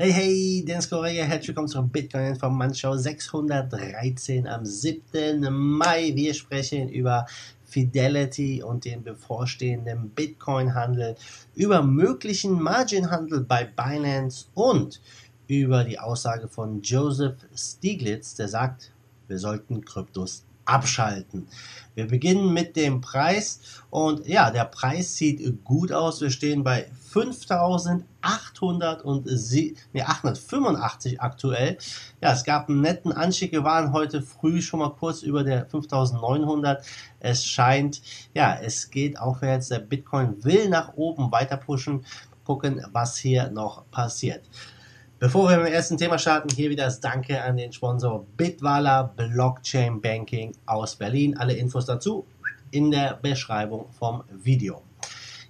Hey, hey, Dennis Correa, herzlich willkommen zur Bitcoin Informantschau 613 am 7. Mai. Wir sprechen über Fidelity und den bevorstehenden Bitcoin-Handel, über möglichen Margin-Handel bei Binance und über die Aussage von Joseph Stieglitz, der sagt, wir sollten Kryptos abschalten. Wir beginnen mit dem Preis und ja, der Preis sieht gut aus. Wir stehen bei 5.885 aktuell. Ja, es gab einen netten Anstieg. Wir waren heute früh schon mal kurz über der 5.900. Es scheint, ja, es geht aufwärts. Der Bitcoin will nach oben weiter pushen. Gucken, was hier noch passiert. Bevor wir mit dem ersten Thema starten, hier wieder das Danke an den Sponsor Bitwala Blockchain Banking aus Berlin. Alle Infos dazu in der Beschreibung vom Video.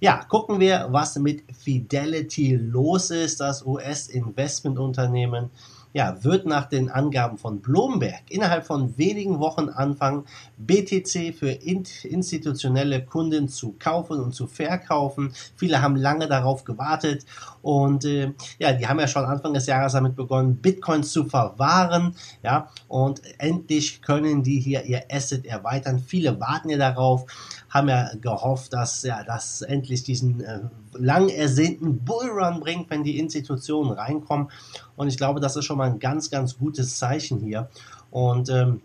Ja, gucken wir, was mit Fidelity los ist, das US-Investmentunternehmen ja, wird nach den Angaben von Bloomberg innerhalb von wenigen Wochen anfangen, BTC für institutionelle Kunden zu kaufen und zu verkaufen. Viele haben lange darauf gewartet und äh, ja, die haben ja schon Anfang des Jahres damit begonnen, Bitcoins zu verwahren. Ja, und endlich können die hier ihr Asset erweitern. Viele warten ja darauf, haben ja gehofft, dass ja, das endlich diesen äh, lang ersehnten Bullrun bringt, wenn die Institutionen reinkommen. Und ich glaube, das ist schon mal ein ganz, ganz gutes Zeichen hier. Und ähm,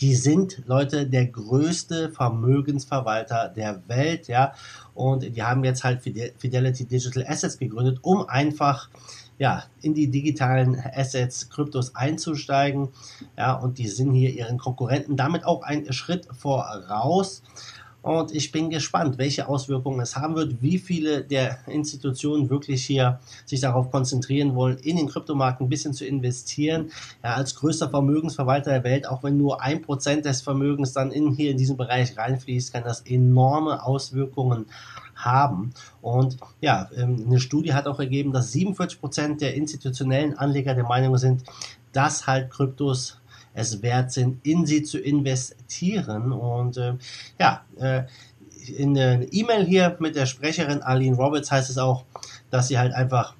die sind, Leute, der größte Vermögensverwalter der Welt, ja. Und die haben jetzt halt Fidelity Digital Assets gegründet, um einfach ja, in die digitalen Assets, Kryptos einzusteigen. Ja, und die sind hier ihren Konkurrenten damit auch einen Schritt voraus. Und ich bin gespannt, welche Auswirkungen es haben wird, wie viele der Institutionen wirklich hier sich darauf konzentrieren wollen, in den Kryptomarkt ein bisschen zu investieren. Ja, als größter Vermögensverwalter der Welt, auch wenn nur ein Prozent des Vermögens dann in, hier in diesen Bereich reinfließt, kann das enorme Auswirkungen haben. Und ja, ähm, eine Studie hat auch ergeben, dass 47 Prozent der institutionellen Anleger der Meinung sind, dass halt Kryptos es wert sind, in sie zu investieren. Und äh, ja, äh, in der E-Mail hier mit der Sprecherin Arlene Roberts heißt es auch, dass sie halt einfach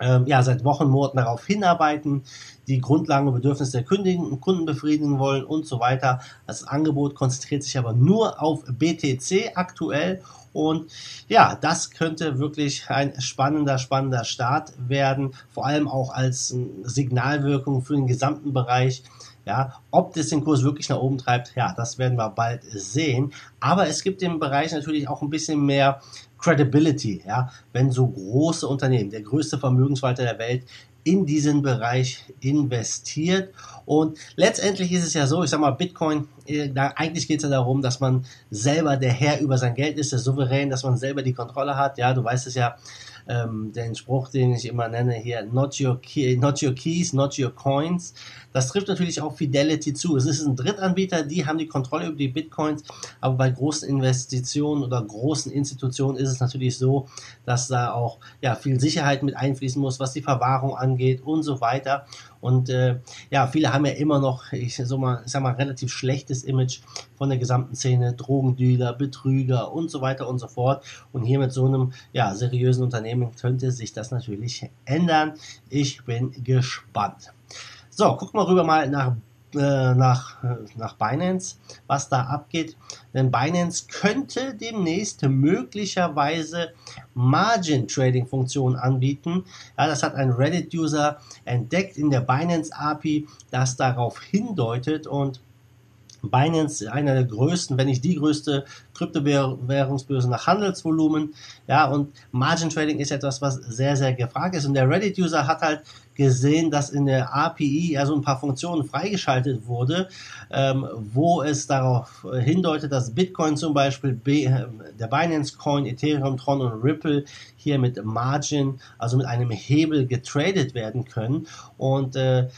ähm, ja, seit Wochen, Monaten darauf hinarbeiten, die Grundlagen und Bedürfnisse der Kunden, Kunden befriedigen wollen und so weiter. Das Angebot konzentriert sich aber nur auf BTC aktuell und ja, das könnte wirklich ein spannender, spannender Start werden, vor allem auch als Signalwirkung für den gesamten Bereich. Ja, ob das den Kurs wirklich nach oben treibt, ja, das werden wir bald sehen. Aber es gibt im Bereich natürlich auch ein bisschen mehr Credibility, ja, wenn so große Unternehmen, der größte Vermögensverwalter der Welt, in diesen Bereich investiert. Und letztendlich ist es ja so, ich sag mal, Bitcoin, äh, da, eigentlich geht es ja darum, dass man selber der Herr über sein Geld ist, der Souverän, dass man selber die Kontrolle hat. Ja, du weißt es ja, ähm, den Spruch, den ich immer nenne hier, not your, key, not your keys, not your coins. Das trifft natürlich auch Fidelity zu. Es ist ein Drittanbieter, die haben die Kontrolle über die Bitcoins, aber bei großen Investitionen oder großen Institutionen ist es natürlich so, dass da auch ja, viel Sicherheit mit einfließen muss, was die Verwahrung angeht und so weiter. Und äh, ja, viele haben ja immer noch, ich, so mal, ich sag mal, relativ schlechtes Image von der gesamten Szene, Drogendealer, Betrüger und so weiter und so fort. Und hier mit so einem ja, seriösen Unternehmen könnte sich das natürlich ändern. Ich bin gespannt. So, gucken wir rüber mal nach äh, nach, äh, nach Binance, was da abgeht. Denn Binance könnte demnächst möglicherweise Margin Trading Funktionen anbieten. Ja, das hat ein Reddit-User entdeckt in der Binance API, das darauf hindeutet und Binance einer der größten, wenn nicht die größte Kryptowährungsbörse nach Handelsvolumen. Ja, und Margin Trading ist etwas, was sehr, sehr gefragt ist. Und der Reddit-User hat halt gesehen, dass in der API ja so ein paar Funktionen freigeschaltet wurde, ähm, wo es darauf hindeutet, dass Bitcoin zum Beispiel, B, der Binance Coin, Ethereum, Tron und Ripple hier mit Margin, also mit einem Hebel getradet werden können. Und äh,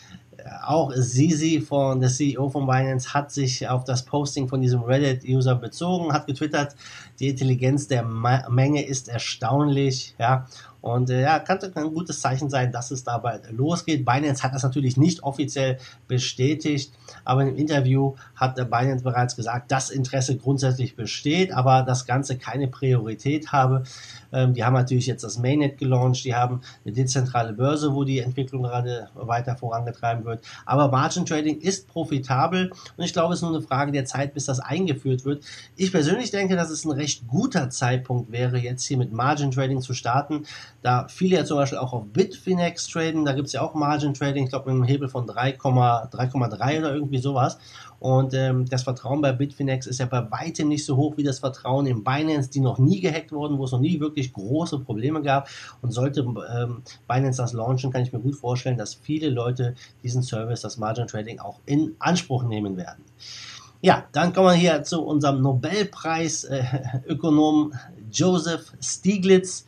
auch Sisi von der CEO von Binance hat sich auf das Posting von diesem Reddit-User bezogen, hat getwittert, die Intelligenz der Ma Menge ist erstaunlich, ja, Und äh, ja, kann ein gutes Zeichen sein, dass es dabei losgeht. Binance hat das natürlich nicht offiziell bestätigt, aber im Interview hat der Binance bereits gesagt, dass Interesse grundsätzlich besteht, aber das Ganze keine Priorität habe. Ähm, die haben natürlich jetzt das Mainnet gelauncht, die haben eine dezentrale Börse, wo die Entwicklung gerade weiter vorangetrieben wird. Aber Margin Trading ist profitabel und ich glaube, es ist nur eine Frage der Zeit, bis das eingeführt wird. Ich persönlich denke, dass es ein recht guter Zeitpunkt wäre, jetzt hier mit Margin Trading zu starten, da viele ja zum Beispiel auch auf Bitfinex traden, da gibt es ja auch Margin Trading, ich glaube mit einem Hebel von 3,3 oder irgendwie sowas. Und ähm, das Vertrauen bei Bitfinex ist ja bei weitem nicht so hoch wie das Vertrauen in Binance, die noch nie gehackt wurden, wo es noch nie wirklich große Probleme gab. Und sollte ähm, Binance das launchen, kann ich mir gut vorstellen, dass viele Leute diesen Service, das Margin Trading, auch in Anspruch nehmen werden. Ja, dann kommen wir hier zu unserem Nobelpreis-Ökonom äh, Joseph Stiglitz.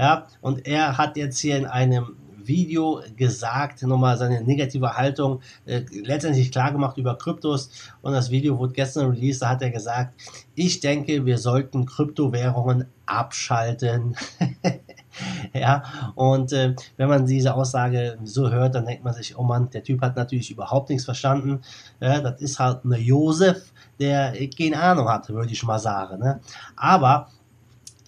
Ja, und er hat jetzt hier in einem Video gesagt, nochmal seine negative Haltung äh, letztendlich klargemacht über Kryptos. Und das Video wurde gestern released, da hat er gesagt, ich denke, wir sollten Kryptowährungen abschalten. ja, und äh, wenn man diese Aussage so hört, dann denkt man sich, oh Mann, der Typ hat natürlich überhaupt nichts verstanden. Ja, das ist halt eine Josef, der keine Ahnung hat, würde ich mal sagen. Ne? Aber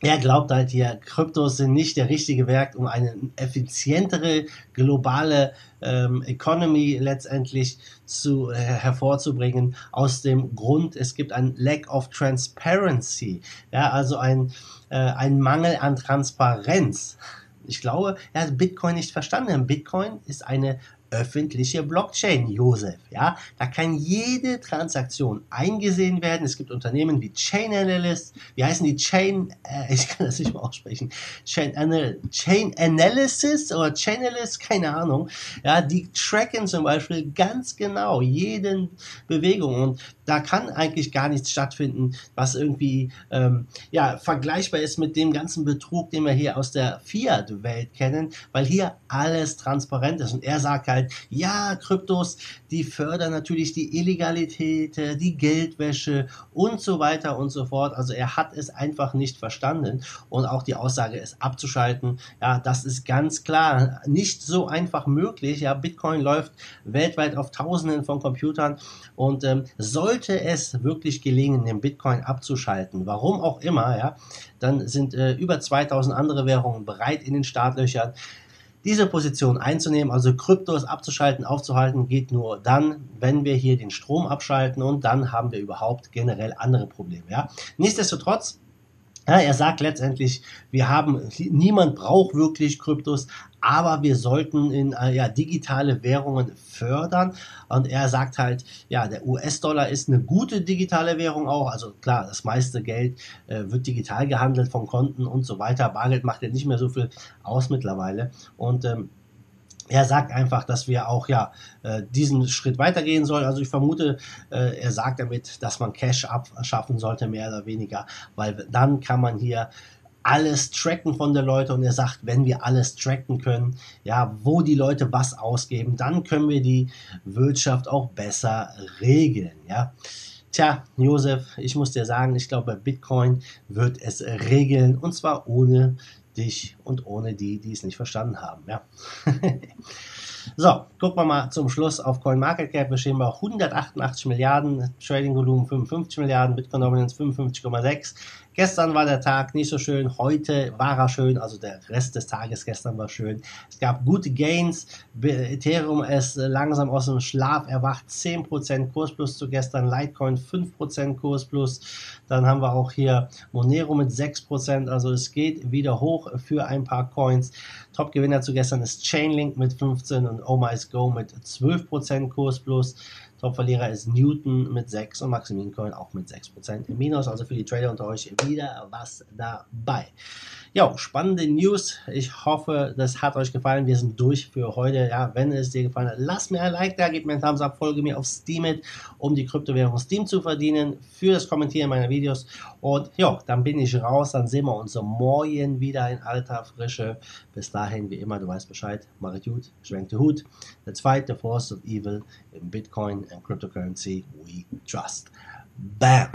er glaubt halt hier, Kryptos sind nicht der richtige Werk, um eine effizientere globale ähm, Economy letztendlich zu, äh, hervorzubringen. Aus dem Grund, es gibt ein Lack of Transparency, ja, also ein, äh, ein Mangel an Transparenz. Ich glaube, er hat Bitcoin nicht verstanden. Bitcoin ist eine öffentliche Blockchain, Josef. Ja, da kann jede Transaktion eingesehen werden. Es gibt Unternehmen wie Chain Analyst, wie heißen die Chain, äh, ich kann das nicht mal aussprechen, Chain, Anal Chain Analysis oder Chainalyst, keine Ahnung. Ja, die tracken zum Beispiel ganz genau jeden Bewegung und da kann eigentlich gar nichts stattfinden, was irgendwie ähm, ja vergleichbar ist mit dem ganzen Betrug, den wir hier aus der Fiat-Welt kennen, weil hier alles transparent ist und er sagt halt halt, ja, Kryptos, die fördern natürlich die Illegalität, äh, die Geldwäsche und so weiter und so fort. Also er hat es einfach nicht verstanden und auch die Aussage, es abzuschalten, ja, das ist ganz klar nicht so einfach möglich. Ja, Bitcoin läuft weltweit auf Tausenden von Computern und ähm, sollte es wirklich gelingen, den Bitcoin abzuschalten, warum auch immer, ja, dann sind äh, über 2000 andere Währungen bereit in den Startlöchern. Diese Position einzunehmen, also Kryptos abzuschalten, aufzuhalten, geht nur dann, wenn wir hier den Strom abschalten und dann haben wir überhaupt generell andere Probleme. Ja? Nichtsdestotrotz, ja, er sagt letztendlich, wir haben, niemand braucht wirklich Kryptos, aber wir sollten in äh, ja, digitale Währungen fördern. Und er sagt halt, ja, der US-Dollar ist eine gute digitale Währung auch. Also klar, das meiste Geld äh, wird digital gehandelt von Konten und so weiter. Bargeld macht ja nicht mehr so viel aus mittlerweile. Und ähm, er sagt einfach, dass wir auch ja äh, diesen Schritt weitergehen sollen. Also ich vermute, äh, er sagt damit, dass man Cash abschaffen sollte, mehr oder weniger, weil dann kann man hier alles tracken von der Leute und er sagt, wenn wir alles tracken können, ja, wo die Leute was ausgeben, dann können wir die Wirtschaft auch besser regeln, ja. Tja, Josef, ich muss dir sagen, ich glaube, Bitcoin wird es regeln und zwar ohne dich und ohne die, die es nicht verstanden haben. Ja. so, gucken wir mal zum Schluss auf CoinMarketCap. Wir stehen bei 188 Milliarden, Trading Volumen 55 Milliarden, Bitcoin Dominance 55,6. Gestern war der Tag nicht so schön, heute war er schön, also der Rest des Tages gestern war schön. Es gab gute Gains, Ethereum ist langsam aus dem Schlaf erwacht, 10% Kurs plus zu gestern, Litecoin 5% Kurs plus, dann haben wir auch hier Monero mit 6%, also es geht wieder hoch für ein paar Coins. Top-Gewinner zu gestern ist Chainlink mit 15 und Oh My Go mit 12% Kurs plus. Top-Verlierer ist Newton mit 6 und Maximin Coin auch mit 6% im Minus. Also für die Trader unter euch wieder was dabei. Ja, spannende News. Ich hoffe, das hat euch gefallen. Wir sind durch für heute. Ja, wenn es dir gefallen hat, lass mir ein Like da, gib mir einen Thumbs up, folge mir auf Steemit, um die Kryptowährung Steam zu verdienen, für das Kommentieren meiner Videos. Und ja, dann bin ich raus. Dann sehen wir uns morgen wieder in alter Frische. Bis dahin, wie immer, du weißt Bescheid. Mach gut, schwenk den Hut. The force of evil in Bitcoin and cryptocurrency we trust. Bam!